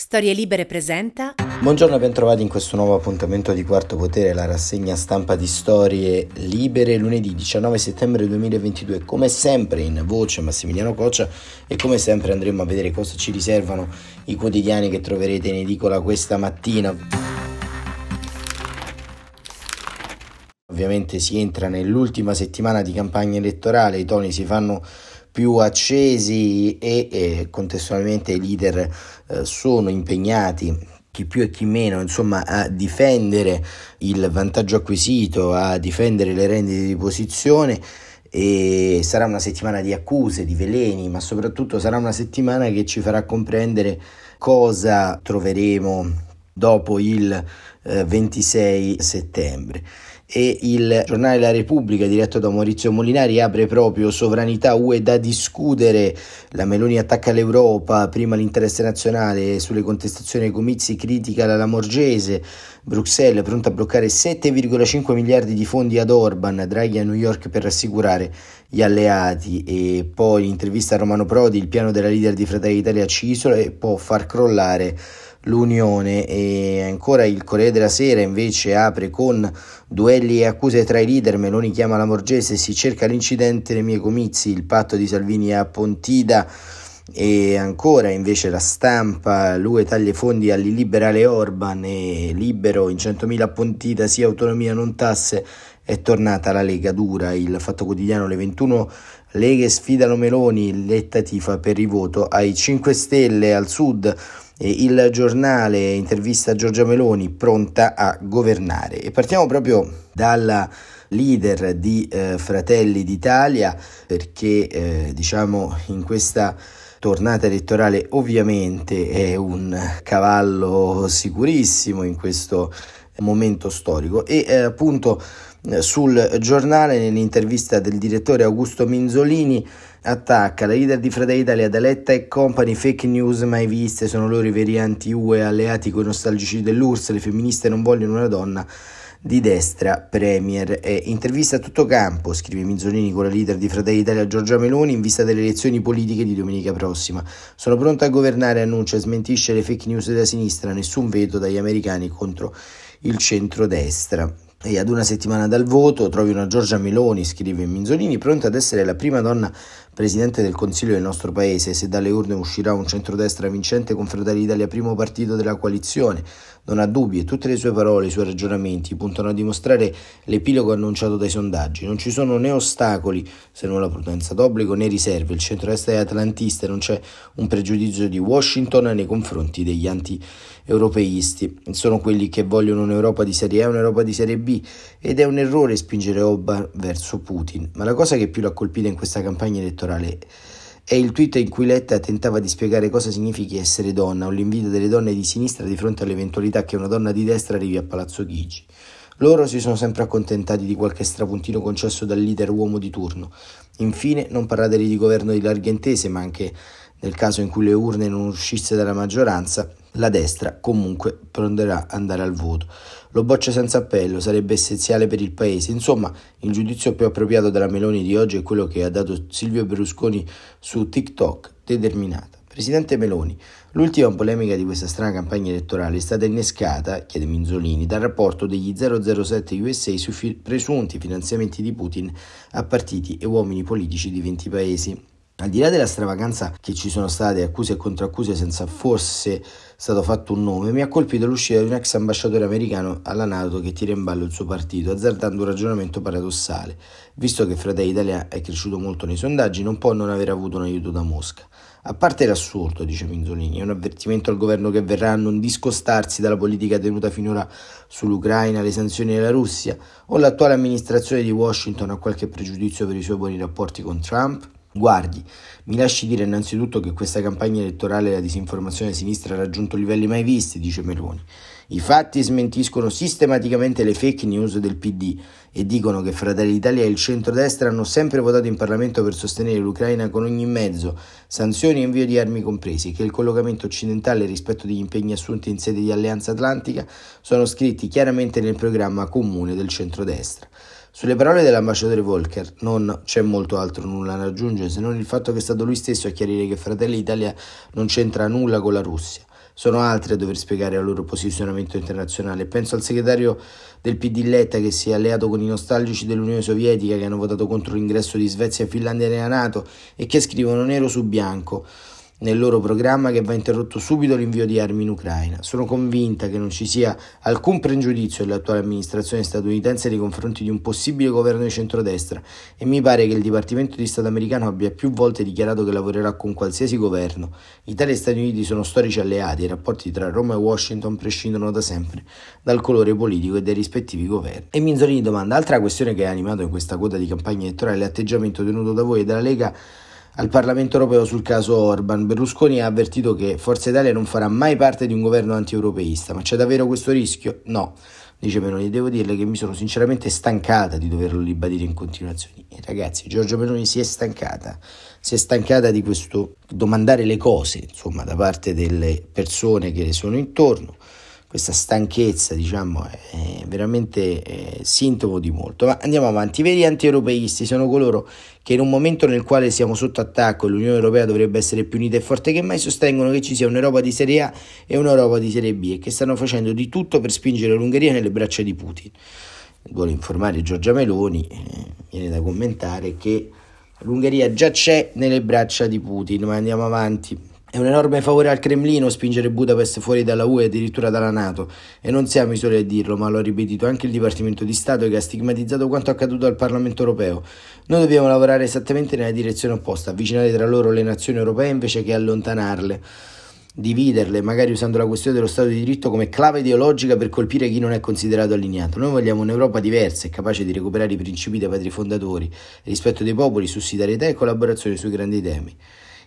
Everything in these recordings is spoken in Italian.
Storie Libere presenta. Buongiorno e bentrovati in questo nuovo appuntamento di Quarto Potere, la rassegna stampa di Storie Libere, lunedì 19 settembre 2022. Come sempre in voce Massimiliano Coccia e come sempre andremo a vedere cosa ci riservano i quotidiani che troverete in edicola questa mattina. Ovviamente si entra nell'ultima settimana di campagna elettorale, i toni si fanno più accesi e, e contestualmente i leader eh, sono impegnati chi più e chi meno, insomma, a difendere il vantaggio acquisito, a difendere le rendite di posizione. E sarà una settimana di accuse, di veleni, ma soprattutto sarà una settimana che ci farà comprendere cosa troveremo dopo il eh, 26 settembre e il giornale La Repubblica diretto da Maurizio Molinari apre proprio sovranità UE da discutere, la Meloni attacca l'Europa, prima l'interesse nazionale sulle contestazioni ai comizi critica la Lamorgese, Bruxelles pronta a bloccare 7,5 miliardi di fondi ad Orban, Draghi a New York per rassicurare gli alleati. E poi intervista a Romano Prodi, il piano della leader di Fratelli d'Italia ci isola e può far crollare l'Unione e ancora il Corriere della Sera invece apre con duelli e accuse tra i leader, Meloni chiama la Morgese, si cerca l'incidente nei miei comizi, il patto di Salvini a Pontida. E ancora invece la stampa, l'UE taglia i fondi all'illiberale Orban e libero in 100.000 a Pontida, sia autonomia non tasse, è tornata la Lega dura, il Fatto Quotidiano le 21 Leghe sfidano Meloni, Letta tifa per il voto ai 5 Stelle al sud il giornale intervista Giorgia Meloni pronta a governare. E partiamo proprio dalla leader di eh, Fratelli d'Italia perché eh, diciamo in questa tornata elettorale ovviamente è un cavallo sicurissimo in questo momento storico. E eh, appunto sul giornale nell'intervista del direttore Augusto Minzolini attacca. La leader di Fratelli Italia Daletta e company fake news mai viste sono loro i veri anti-UE alleati con i nostalgici dell'URSS le femministe non vogliono una donna di destra premier. E intervista a tutto campo scrive Minzolini con la leader di Fratelli Italia Giorgia Meloni in vista delle elezioni politiche di domenica prossima. Sono pronta a governare annuncia e smentisce le fake news della sinistra. Nessun veto dagli americani contro il centrodestra e ad una settimana dal voto trovi una Giorgia Meloni, scrive Minzolini, pronta ad essere la prima donna presidente del Consiglio del nostro paese. Se dalle urne uscirà un centrodestra vincente con Fratelli d'Italia primo partito della coalizione, non ha dubbi e tutte le sue parole, i suoi ragionamenti puntano a dimostrare l'epilogo annunciato dai sondaggi. Non ci sono né ostacoli, se non la prudenza d'obbligo, né riserve. Il centrodestra è atlantista e non c'è un pregiudizio di Washington nei confronti degli anti-europeisti. Sono quelli che vogliono un'Europa di serie A e un'Europa di serie B ed è un errore spingere Obama verso Putin. Ma la cosa che più l'ha colpita in questa campagna elettorale è il tweet in cui Letta tentava di spiegare cosa significhi essere donna o l'invito delle donne di sinistra di fronte all'eventualità che una donna di destra arrivi a Palazzo Chigi. Loro si sono sempre accontentati di qualche strapuntino concesso dal leader uomo di turno. Infine, non parlateli di governo di larghe intese, ma anche nel caso in cui le urne non uscisse dalla maggioranza, la destra comunque pronderà ad andare al voto. Lo boccia senza appello sarebbe essenziale per il paese. Insomma, il giudizio più appropriato della Meloni di oggi è quello che ha dato Silvio Berlusconi su TikTok, determinata. Presidente Meloni, l'ultima polemica di questa strana campagna elettorale è stata innescata, chiede Minzolini, dal rapporto degli 007 USA sui fi- presunti finanziamenti di Putin a partiti e uomini politici di 20 paesi. Al di là della stravaganza che ci sono state accuse e contraccuse senza forse stato fatto un nome, mi ha colpito l'uscita di un ex ambasciatore americano alla Nato che tira in ballo il suo partito, azzardando un ragionamento paradossale. Visto che Fratelli Italia è cresciuto molto nei sondaggi, non può non aver avuto un aiuto da Mosca. A parte l'assurdo, dice Minzolini, è un avvertimento al governo che verrà a non discostarsi dalla politica tenuta finora sull'Ucraina, le sanzioni della Russia, o l'attuale amministrazione di Washington ha qualche pregiudizio per i suoi buoni rapporti con Trump? Guardi, mi lasci dire innanzitutto che questa campagna elettorale la disinformazione sinistra ha raggiunto livelli mai visti, dice Meloni. I fatti smentiscono sistematicamente le fake news del PD e dicono che Fratelli d'Italia e il centrodestra hanno sempre votato in Parlamento per sostenere l'Ucraina con ogni mezzo, sanzioni e invio di armi compresi, che il collocamento occidentale rispetto agli impegni assunti in sede di Alleanza Atlantica sono scritti chiaramente nel programma comune del centrodestra. Sulle parole dell'ambasciatore Volker non c'è molto altro nulla da aggiungere se non il fatto che è stato lui stesso a chiarire che Fratelli d'Italia non c'entra nulla con la Russia. sono altri a dover spiegare il loro posizionamento internazionale. Penso al segretario del PD Letta che si è alleato con i nostalgici dell'Unione Sovietica che hanno votato contro l'ingresso di Svezia e Finlandia nella Nato e che scrivono nero su bianco nel loro programma che va interrotto subito l'invio di armi in Ucraina. Sono convinta che non ci sia alcun pregiudizio dell'attuale amministrazione statunitense nei confronti di un possibile governo di centrodestra e mi pare che il Dipartimento di Stato americano abbia più volte dichiarato che lavorerà con qualsiasi governo. Italia e Stati Uniti sono storici alleati i rapporti tra Roma e Washington prescindono da sempre dal colore politico e dai rispettivi governi. E Minzolini domanda, altra questione che ha animato in questa coda di campagna elettorale l'atteggiamento tenuto da voi e dalla Lega al Parlamento europeo sul caso Orban, Berlusconi ha avvertito che Forza Italia non farà mai parte di un governo anti-europeista, ma c'è davvero questo rischio? No, dice Meloni, devo dirle che mi sono sinceramente stancata di doverlo ribadire in continuazione. E ragazzi, Giorgio Meloni si è stancata, si è stancata di questo domandare le cose, insomma, da parte delle persone che le sono intorno questa stanchezza, diciamo, è veramente è sintomo di molto. Ma andiamo avanti. I veri anti-europeisti sono coloro che in un momento nel quale siamo sotto attacco e l'Unione Europea dovrebbe essere più unita e forte che mai, sostengono che ci sia un'Europa di Serie A e un'Europa di Serie B e che stanno facendo di tutto per spingere l'Ungheria nelle braccia di Putin. Vuole informare Giorgia Meloni, eh, viene da commentare che l'Ungheria già c'è nelle braccia di Putin, ma andiamo avanti. È un enorme favore al Cremlino spingere Budapest fuori dalla UE e addirittura dalla Nato. E non siamo i soli a dirlo, ma lo ha ripetuto anche il Dipartimento di Stato che ha stigmatizzato quanto accaduto al Parlamento europeo. Noi dobbiamo lavorare esattamente nella direzione opposta, avvicinare tra loro le nazioni europee invece che allontanarle dividerle, magari usando la questione dello Stato di diritto come clave ideologica per colpire chi non è considerato allineato. Noi vogliamo un'Europa diversa e capace di recuperare i principi dei padri fondatori, rispetto dei popoli, sussidiarietà e collaborazione sui grandi temi.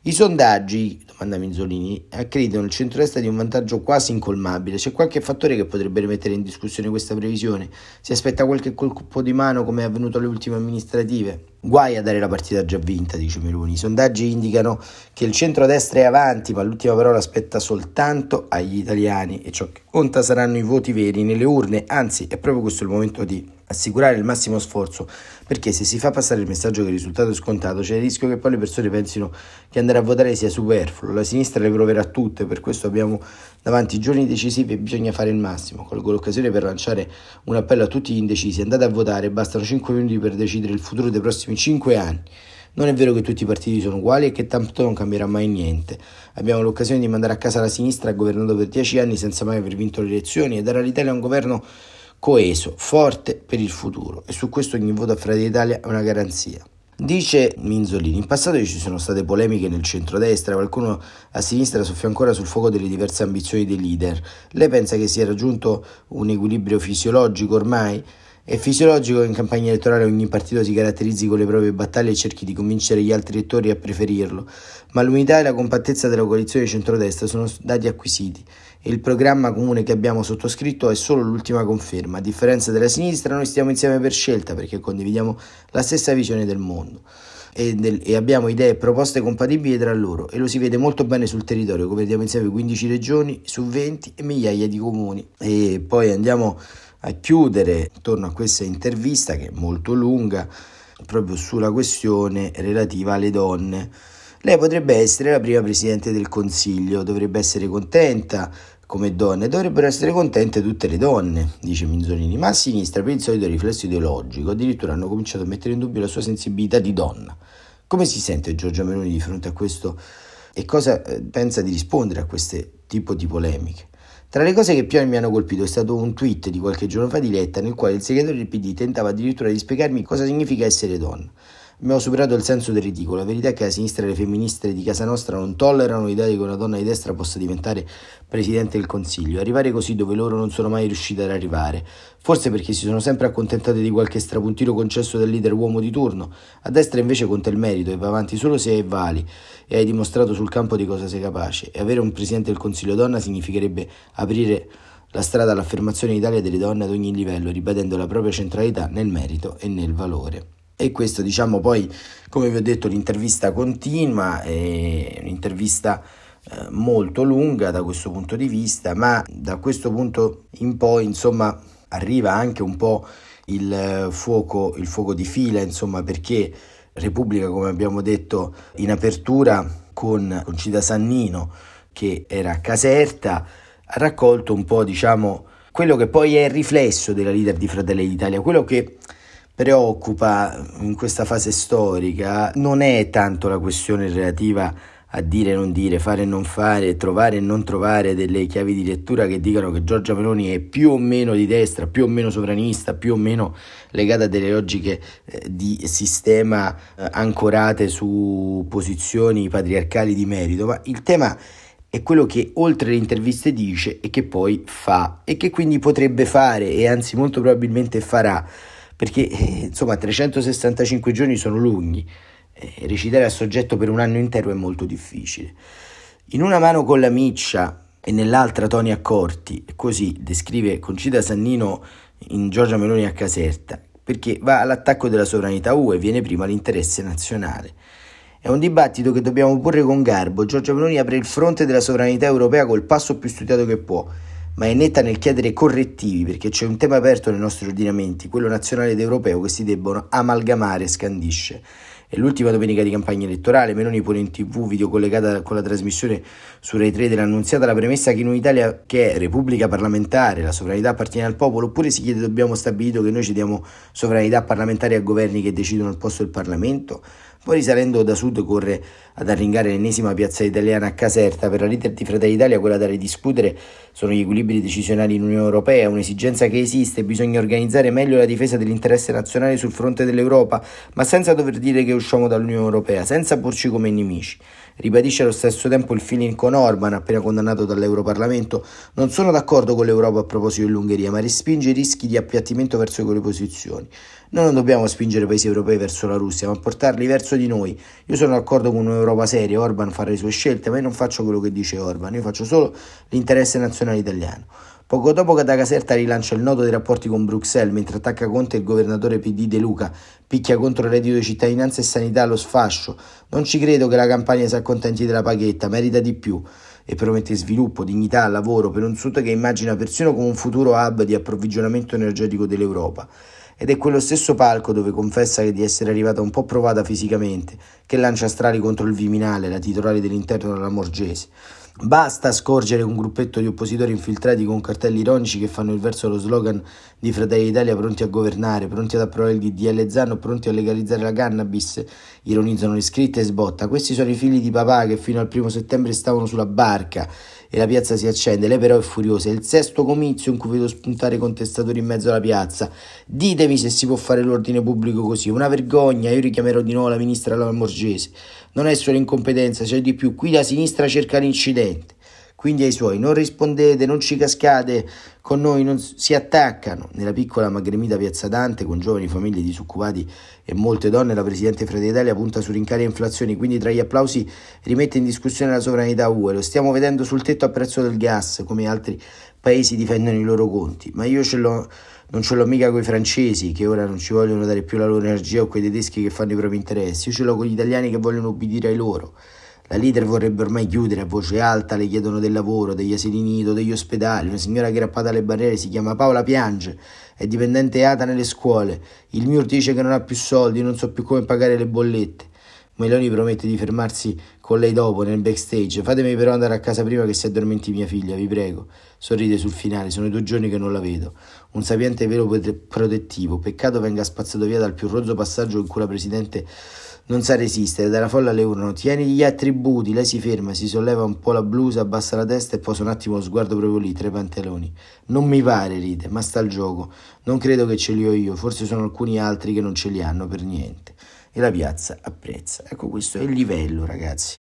I sondaggi, domanda Minzolini, accreditano il centro-destra di un vantaggio quasi incolmabile. C'è qualche fattore che potrebbe rimettere in discussione questa previsione? Si aspetta qualche colpo di mano come è avvenuto alle ultime amministrative? Guai a dare la partita già vinta, dice Meloni. I sondaggi indicano che il centro-destra è avanti, ma l'ultima parola aspetta soltanto agli italiani e ciò che conta saranno i voti veri nelle urne. Anzi, è proprio questo il momento di assicurare il massimo sforzo, perché se si fa passare il messaggio che il risultato è scontato, c'è il rischio che poi le persone pensino che andare a votare sia superfluo. La sinistra le proverà tutte, per questo abbiamo davanti giorni decisivi e bisogna fare il massimo. Colgo l'occasione per lanciare un appello a tutti gli indecisi, andate a votare, bastano 5 minuti per decidere il futuro dei prossimi 5 anni. Non è vero che tutti i partiti sono uguali e che tanto non cambierà mai niente. Abbiamo l'occasione di mandare a casa la sinistra, governato per 10 anni senza mai aver vinto le elezioni e dare all'Italia un governo coeso, forte per il futuro e su questo ogni voto a Fratelli d'Italia è una garanzia. Dice Minzolini, in passato ci sono state polemiche nel centrodestra, qualcuno a sinistra soffia ancora sul fuoco delle diverse ambizioni dei leader. Lei pensa che sia raggiunto un equilibrio fisiologico ormai? È fisiologico che in campagna elettorale ogni partito si caratterizzi con le proprie battaglie e cerchi di convincere gli altri elettori a preferirlo, ma l'unità e la compattezza della coalizione di centrodestra sono dati acquisiti e il programma comune che abbiamo sottoscritto è solo l'ultima conferma. A differenza della sinistra noi stiamo insieme per scelta perché condividiamo la stessa visione del mondo. E, del, e, abbiamo idee e proposte compatibili tra loro e lo si vede molto bene sul territorio, governiamo insieme 15 regioni su 20 e migliaia di comuni. E poi andiamo a chiudere intorno a questa intervista che è molto lunga proprio sulla questione relativa alle donne. Lei potrebbe essere la prima Presidente del Consiglio, dovrebbe essere contenta come donne, dovrebbero essere contente tutte le donne, dice Minzolini, ma a sinistra per il solito riflesso ideologico addirittura hanno cominciato a mettere in dubbio la sua sensibilità di donna. Come si sente Giorgia Meloni di fronte a questo e cosa eh, pensa di rispondere a queste tipo di polemiche? Tra le cose che più mi hanno colpito è stato un tweet di qualche giorno fa di Letta nel quale il segretario del PD tentava addirittura di spiegarmi cosa significa essere donna. Abbiamo superato il senso del ridicolo. La verità è che la sinistra e le femministe di casa nostra non tollerano l'idea che una donna di destra possa diventare presidente del Consiglio, arrivare così dove loro non sono mai riusciti ad arrivare. Forse perché si sono sempre accontentate di qualche strapuntino concesso dal leader uomo di turno. A destra invece conta il merito e va avanti solo se hai vali e hai dimostrato sul campo di cosa sei capace. E avere un presidente del Consiglio donna significherebbe aprire la strada all'affermazione in Italia delle donne ad ogni livello, ribadendo la propria centralità nel merito e nel valore. E questo, diciamo, poi, come vi ho detto, l'intervista continua, è un'intervista eh, molto lunga da questo punto di vista, ma da questo punto in poi, insomma, arriva anche un po' il fuoco, il fuoco di fila, insomma, perché Repubblica, come abbiamo detto in apertura con Concita Sannino, che era a Caserta, ha raccolto un po', diciamo, quello che poi è il riflesso della leader di Fratelli d'Italia, quello che preoccupa in questa fase storica non è tanto la questione relativa a dire e non dire, fare e non fare, trovare e non trovare delle chiavi di lettura che dicano che Giorgia Meloni è più o meno di destra, più o meno sovranista, più o meno legata a delle logiche eh, di sistema eh, ancorate su posizioni patriarcali di merito, ma il tema è quello che oltre le interviste dice e che poi fa e che quindi potrebbe fare e anzi molto probabilmente farà perché eh, insomma 365 giorni sono lunghi eh, recitare a soggetto per un anno intero è molto difficile. In una mano con la miccia e nell'altra Toni Accorti, così descrive Concita Sannino in Giorgia Meloni a Caserta, perché va all'attacco della sovranità UE, viene prima l'interesse nazionale. È un dibattito che dobbiamo porre con garbo. Giorgia Meloni apre il fronte della sovranità europea col passo più studiato che può, ma è netta nel chiedere correttivi perché c'è un tema aperto nei nostri ordinamenti, quello nazionale ed europeo, che si debbono amalgamare, scandisce. È l'ultima domenica di campagna elettorale, Meloni pone in tv video collegata con la trasmissione su Rai 3 dell'annunziata la premessa che in un'Italia che è repubblica parlamentare la sovranità appartiene al popolo, oppure si chiede dobbiamo stabilito che noi ci diamo sovranità parlamentare a governi che decidono al posto del Parlamento? Poi risalendo da sud corre ad arringare l'ennesima piazza italiana a Caserta per la leader di Fratelli d'Italia, quella da ridiscutere sono gli equilibri decisionali in Unione Europea, un'esigenza che esiste, bisogna organizzare meglio la difesa dell'interesse nazionale sul fronte dell'Europa, ma senza dover dire che usciamo dall'Unione Europea, senza porci come nemici. Ribadisce allo stesso tempo il feeling con Orban, appena condannato dall'Europarlamento. Non sono d'accordo con l'Europa a proposito dell'Ungheria, ma respinge i rischi di appiattimento verso quelle posizioni. Noi non dobbiamo spingere i paesi europei verso la Russia, ma portarli verso di noi. Io sono d'accordo con un'Europa seria, Orban farà le sue scelte, ma io non faccio quello che dice Orban, io faccio solo l'interesse nazionale italiano. Poco dopo che da Caserta rilancia il nodo dei rapporti con Bruxelles, mentre attacca Conte il governatore PD De Luca, picchia contro il reddito di cittadinanza e sanità lo sfascio. Non ci credo che la campagna si accontenti della paghetta, merita di più e promette sviluppo, dignità, lavoro per un sud che immagina persino come un futuro hub di approvvigionamento energetico dell'Europa. Ed è quello stesso palco dove confessa di essere arrivata un po' provata fisicamente, che lancia strali contro il Viminale, la titolare dell'interno della Morgese. Basta scorgere un gruppetto di oppositori infiltrati con cartelli ironici che fanno il verso allo slogan di Fratelli d'Italia pronti a governare, pronti ad approvare il DDL Zano, pronti a legalizzare la cannabis, ironizzano le scritte e sbotta. Questi sono i figli di papà che fino al primo settembre stavano sulla barca e la piazza si accende. Lei però è furiosa. È il sesto comizio in cui vedo spuntare contestatori in mezzo alla piazza. Ditemi se si può fare l'ordine pubblico così. Una vergogna. Io richiamerò di nuovo la ministra Lamorgese. Non è solo incompetenza, c'è di più. Qui la sinistra cerca l'incidente. Quindi ai suoi non rispondete, non ci cascate con noi, non si attaccano. Nella piccola ma gremita piazza Dante, con giovani famiglie disoccupati e molte donne, la Presidente Fratelli d'Italia punta su rincari e inflazioni, quindi tra gli applausi rimette in discussione la sovranità UE. Lo stiamo vedendo sul tetto a prezzo del gas, come altri paesi difendono i loro conti, ma io ce l'ho non ce l'ho mica con i francesi che ora non ci vogliono dare più la loro energia o quei tedeschi che fanno i propri interessi, io ce l'ho con gli italiani che vogliono ubbidire ai loro. La leader vorrebbe ormai chiudere a voce alta, le chiedono del lavoro, degli asili nido, degli ospedali. Una signora grappata alle barriere si chiama Paola Piange, è dipendente ATA nelle scuole. Il MIUR dice che non ha più soldi, non so più come pagare le bollette. Meloni promette di fermarsi con lei dopo nel backstage. Fatemi però andare a casa prima che si addormenti mia figlia, vi prego. Sorride sul finale, sono due giorni che non la vedo. Un sapiente velo protettivo. Peccato venga spazzato via dal più rozzo passaggio in cui la presidente non sa resistere, dalla folla le urlano tieni gli attributi, lei si ferma, si solleva un po' la blusa, abbassa la testa e posa un attimo lo sguardo proprio lì, tra i pantaloni. Non mi pare, ride, ma sta il gioco. Non credo che ce li ho io, forse sono alcuni altri che non ce li hanno per niente. E la piazza apprezza. Ecco questo è il livello, ragazzi.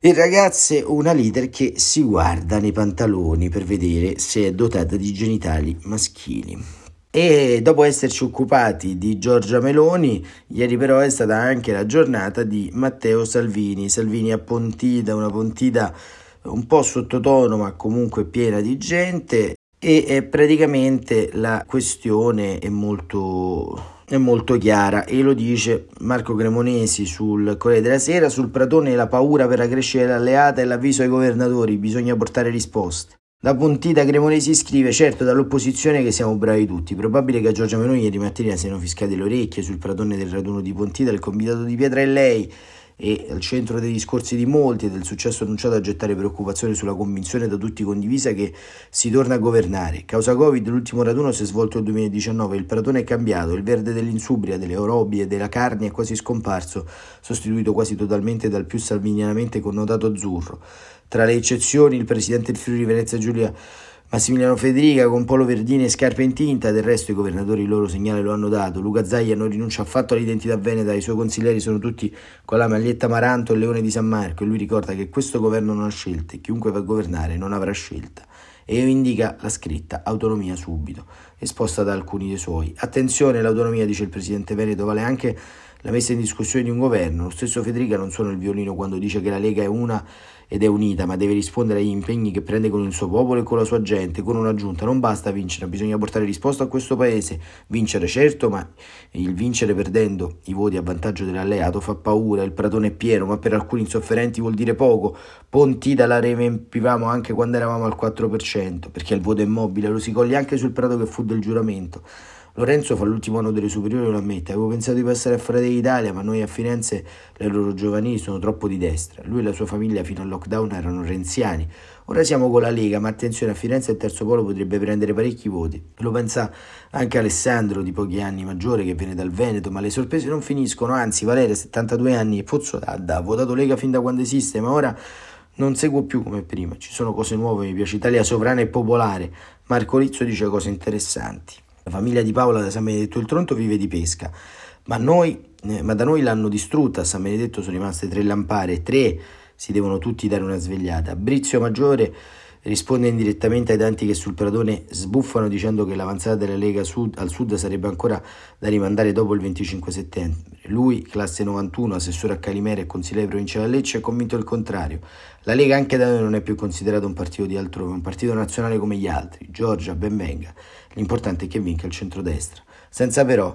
E ragazze, una leader che si guarda nei pantaloni per vedere se è dotata di genitali maschili. E dopo esserci occupati di Giorgia Meloni, ieri però è stata anche la giornata di Matteo Salvini. Salvini a Pontida, una Pontida un po' sottotono ma comunque piena di gente e praticamente la questione è molto, è molto chiara e lo dice Marco Cremonesi sul Corriere della Sera, sul Pratone la paura per la crescita dell'alleata e l'avviso ai governatori, bisogna portare risposte. La Pontita Cremonesi scrive, certo dall'opposizione che siamo bravi tutti, probabile che a Giorgia Meloni ieri mattina siano fiscate le orecchie sul pratone del raduno di Pontita, il convitato di Pietra e lei, e al centro dei discorsi di molti e del successo annunciato a gettare preoccupazione sulla convinzione da tutti condivisa che si torna a governare. Causa Covid l'ultimo raduno si è svolto nel 2019, il pratone è cambiato, il verde dell'insubria, delle orobi e della carne è quasi scomparso, sostituito quasi totalmente dal più salvinianamente connotato azzurro. Tra le eccezioni il presidente del Friuli Venezia Giulia Massimiliano Federica con Polo Verdini e scarpe in tinta, del resto i governatori il loro segnale lo hanno dato. Luca Zaia non rinuncia affatto all'identità veneta, i suoi consiglieri sono tutti con la maglietta Maranto e Leone di San Marco e lui ricorda che questo governo non ha scelte, chiunque va a governare non avrà scelta. E indica la scritta autonomia subito, esposta da alcuni dei suoi. Attenzione, l'autonomia, dice il presidente Veneto, vale anche la messa in discussione di un governo. Lo stesso Federica non suona il violino quando dice che la Lega è una ed è unita, ma deve rispondere agli impegni che prende con il suo popolo e con la sua gente, con una giunta. Non basta vincere, bisogna portare risposta a questo paese. Vincere certo, ma il vincere perdendo i voti a vantaggio dell'alleato fa paura, il pratone è pieno, ma per alcuni insofferenti vuol dire poco. Pontida la riempivamo anche quando eravamo al 4%, perché il voto è mobile, lo si coglie anche sul prato che fu del giuramento. Lorenzo fa l'ultimo anno delle superiori lo ammette. Avevo pensato di passare a Fratelli d'Italia, ma noi a Firenze le loro giovanili sono troppo di destra. Lui e la sua famiglia fino al lockdown erano renziani. Ora siamo con la Lega, ma attenzione, a Firenze il terzo polo potrebbe prendere parecchi voti. Lo pensa anche Alessandro, di pochi anni maggiore, che viene dal Veneto, ma le sorprese non finiscono. Anzi, Valeria, 72 anni, e Pozzo d'Adda, ha votato Lega fin da quando esiste, ma ora non seguo più come prima. Ci sono cose nuove, mi piace Italia sovrana e popolare. Marco Rizzo dice cose interessanti. La famiglia di Paola da San Benedetto il Tronto vive di pesca, ma, noi, eh, ma da noi l'hanno distrutta. A San Benedetto sono rimaste tre lampare, tre si devono tutti dare una svegliata. Brizio Maggiore risponde indirettamente ai tanti che sul Pratone sbuffano dicendo che l'avanzata della Lega Sud, al sud sarebbe ancora da rimandare dopo il 25 settembre. Lui, classe 91, assessore a Calimera e consigliere provinciale a Lecce, è convinto il contrario. La Lega anche da noi non è più considerata un partito di altrove, un partito nazionale come gli altri. Giorgia, ben venga. L'importante è che vinca il centrodestra, senza però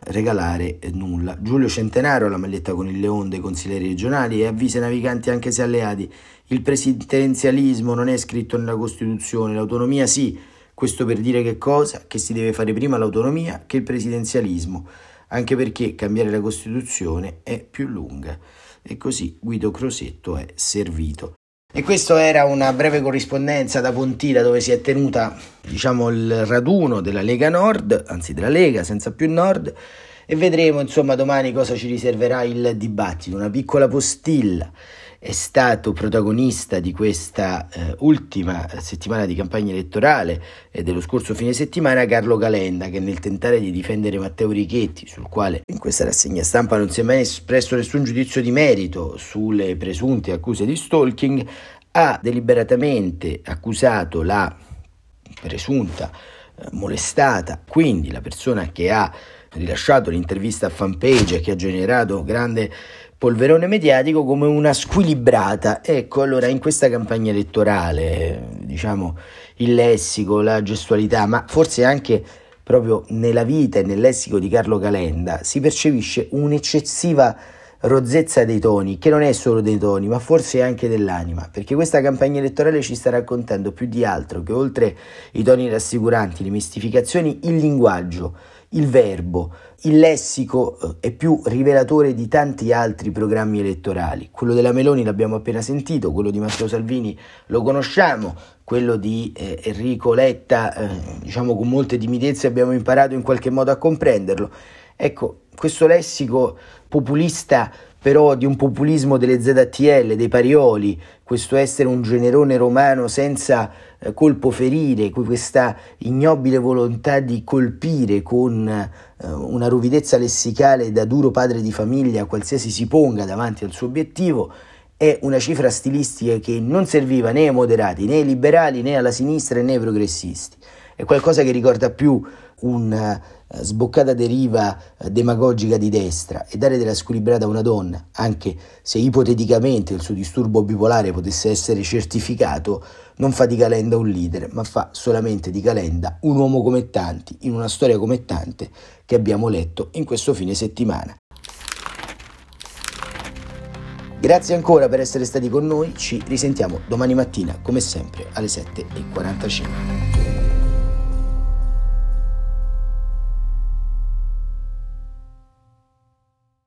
regalare nulla. Giulio Centenaro, la maglietta con il leone dei consiglieri regionali, e avvisa i naviganti anche se alleati. Il presidenzialismo non è scritto nella Costituzione, l'autonomia sì. Questo per dire che cosa? Che si deve fare prima l'autonomia che il presidenzialismo, anche perché cambiare la Costituzione è più lunga. E così Guido Crosetto è servito. E questa era una breve corrispondenza da Pontida dove si è tenuta diciamo, il raduno della Lega Nord, anzi della Lega senza più Nord, e vedremo insomma domani cosa ci riserverà il dibattito, una piccola postilla è stato protagonista di questa eh, ultima settimana di campagna elettorale e dello scorso fine settimana Carlo Calenda che nel tentare di difendere Matteo Richetti sul quale in questa rassegna stampa non si è mai espresso nessun giudizio di merito sulle presunte accuse di stalking ha deliberatamente accusato la presunta eh, molestata, quindi la persona che ha rilasciato l'intervista a fanpage e che ha generato grande polverone mediatico come una squilibrata. Ecco, allora in questa campagna elettorale, diciamo, il lessico, la gestualità, ma forse anche proprio nella vita e nel lessico di Carlo Calenda si percepisce un'eccessiva rozzezza dei toni, che non è solo dei toni, ma forse anche dell'anima, perché questa campagna elettorale ci sta raccontando più di altro che oltre i toni rassicuranti, le mistificazioni, il linguaggio, il verbo, il lessico eh, è più rivelatore di tanti altri programmi elettorali. Quello della Meloni l'abbiamo appena sentito, quello di Matteo Salvini lo conosciamo, quello di eh, Enrico Letta, eh, diciamo con molte timidezze abbiamo imparato in qualche modo a comprenderlo. Ecco, questo lessico populista però di un populismo delle ZTL, dei parioli, questo essere un generone romano senza eh, colpo ferire, questa ignobile volontà di colpire con eh, una ruvidezza lessicale da duro padre di famiglia qualsiasi si ponga davanti al suo obiettivo, è una cifra stilistica che non serviva né ai moderati né ai liberali né alla sinistra né ai progressisti. È qualcosa che ricorda più eh, sboccata deriva eh, demagogica di destra e dare della squilibrata a una donna, anche se ipoteticamente il suo disturbo bipolare potesse essere certificato, non fa di Calenda un leader, ma fa solamente di Calenda un uomo come tanti, in una storia come tante che abbiamo letto in questo fine settimana. Grazie ancora per essere stati con noi, ci risentiamo domani mattina come sempre alle 7.45.